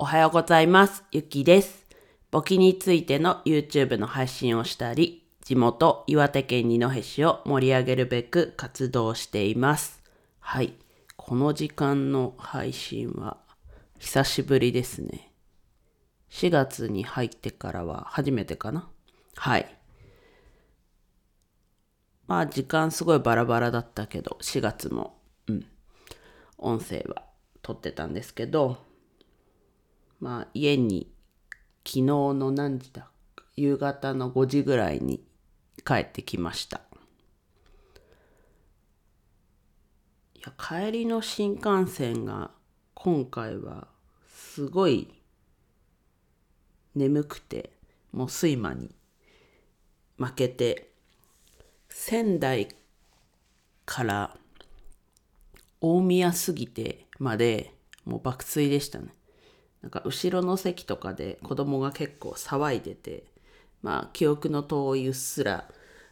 おはようございます。ゆきです。簿記についての YouTube の配信をしたり、地元岩手県二戸市を盛り上げるべく活動しています。はい。この時間の配信は久しぶりですね。4月に入ってからは初めてかな。はい。まあ時間すごいバラバラだったけど、4月も、うん、音声は撮ってたんですけど、まあ家に昨日の何時だ夕方の5時ぐらいに帰ってきました。いや、帰りの新幹線が今回はすごい眠くて、もう睡魔に負けて、仙台から大宮過ぎてまでもう爆睡でしたね。なんか後ろの席とかで子供が結構騒いでて、まあ記憶の遠いうっすら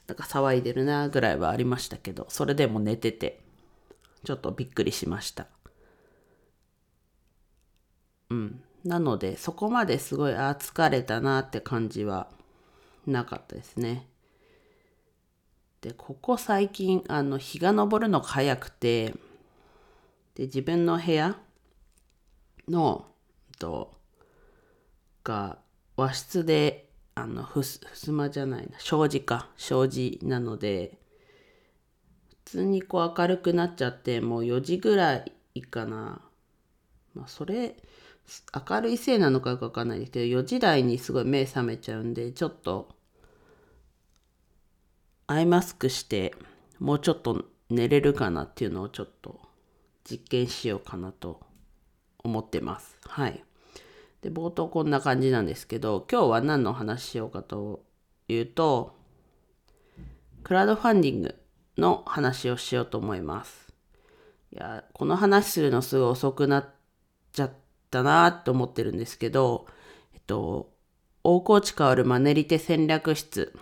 なんか騒いでるなぐらいはありましたけど、それでも寝てて、ちょっとびっくりしました。うん。なので、そこまですごい、あ疲れたなって感じはなかったですね。で、ここ最近、あの、日が昇るのが早くて、で、自分の部屋の、と、が、和室で、あの、ふす、ふすまじゃないな、障子か、障子なので、普通にこう明るくなっちゃって、もう4時ぐらいかな。まあ、それ、明るいせいなのかよくわかんないですけど、4時台にすごい目覚めちゃうんで、ちょっと、アイマスクして、もうちょっと寝れるかなっていうのをちょっと実験しようかなと思ってます。はい。で、冒頭こんな感じなんですけど、今日は何の話しようかというと、クラウドファンディングの話をしようと思います。いや、この話するのすごい遅くなっちゃったなって思ってるんですけど、えっと、大河内薫マネリテ戦略室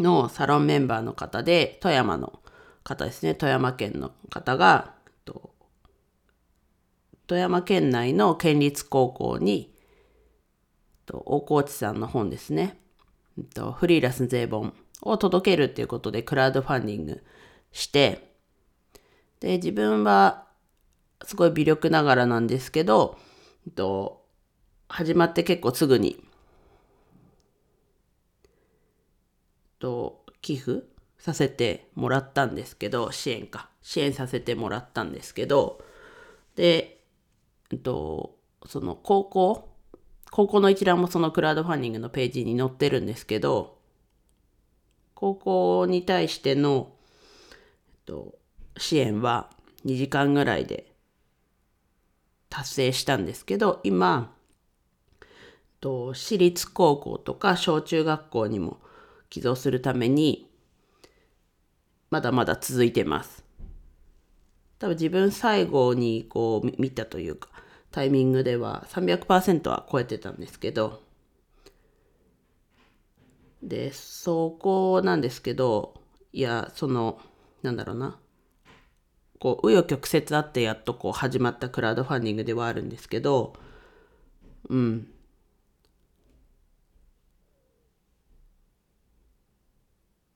のサロンメンバーの方で、富山の方ですね、富山県の方が、富山県内の県立高校に、大河内さんの本ですね、フリーラス税本を届けるっていうことでクラウドファンディングして、で、自分はすごい微力ながらなんですけど、始まって結構すぐに、と寄付させてもらったんですけど、支援か。支援させてもらったんですけど、で、えっと、その高校、高校の一覧もそのクラウドファンディングのページに載ってるんですけど、高校に対しての、えっと、支援は2時間ぐらいで達成したんですけど、今、えっと私立高校とか小中学校にも寄贈するために、まだまだ続いてます。多分自分最後にこう見たというか、タイミングでは300%は超えてたんですけど、で、そこなんですけど、いや、その、なんだろうな、こう、紆余曲折あってやっとこう始まったクラウドファンディングではあるんですけど、うん。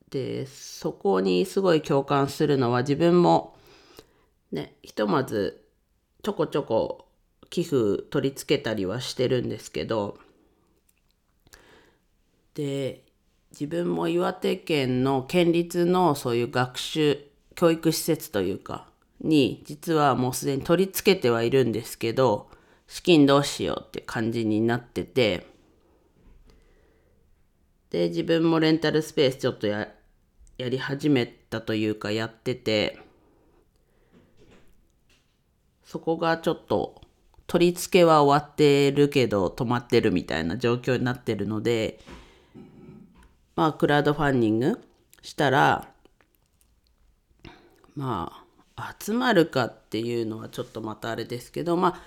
で、そこにすごい共感するのは自分も、ね、ひとまずちょこちょこ寄付取り付けたりはしてるんですけど、で、自分も岩手県の県立のそういう学習、教育施設というか、に実はもうすでに取り付けてはいるんですけど、資金どうしようって感じになってて、で、自分もレンタルスペースちょっとややり始めたというかやってて、そこがちょっと取り付けは終わってるけど止まってるみたいな状況になってるので、まあクラウドファンディングしたら、まあ集まるかっていうのはちょっとまたあれですけど、まあ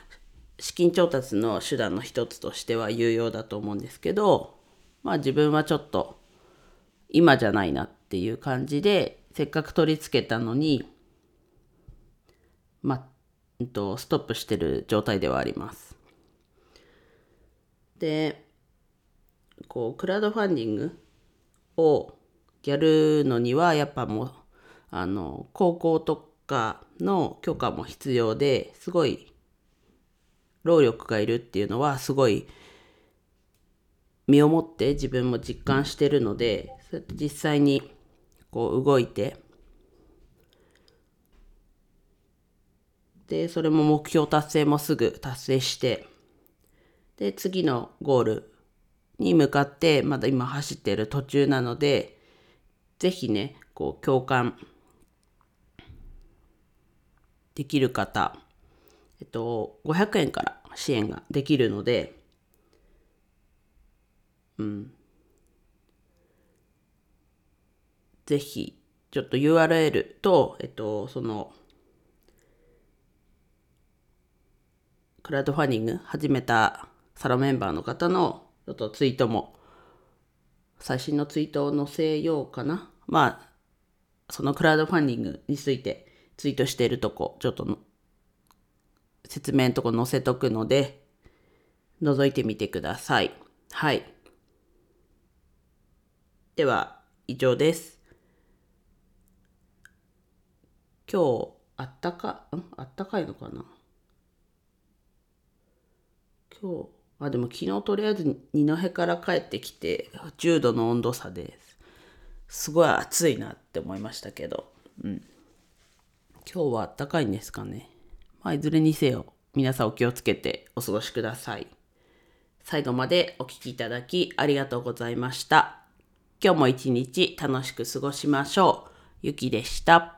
資金調達の手段の一つとしては有用だと思うんですけど、まあ自分はちょっと今じゃないなっていう感じで、せっかく取り付けたのに、まあ、うんと、ストップしてる状態ではあります。で、こう、クラウドファンディングをやるのには、やっぱもう、あの、高校とかの許可も必要ですごい労力がいるっていうのはすごい身をもって自分も実感してるのでそうやって実際にこう動いてでそれも目標達成もすぐ達成してで次のゴールに向かってまだ今走ってる途中なので是非ねこう共感できる方、えっと、500円から支援ができるので、うん。ぜひ、ちょっと URL と、えっと、その、クラウドファンディング始めたサロンメンバーの方のちょっとツイートも、最新のツイートを載せようかな？まあ、そのクラウドファンディングについてツイートしているとこ、ちょっと説明のとこ載せとくので、覗いてみてください。はい。では、以上です。今日、あったか、ん？あったかいのかな？今日、あ、でも昨日とりあえず二戸から帰ってきて、10度の温度差です。すごい暑いなって思いましたけど、うん。今日は暖かいんですかね。まあ、いずれにせよ、皆さんお気をつけてお過ごしください。最後までお聴きいただきありがとうございました。今日も一日楽しく過ごしましょう。ゆきでした。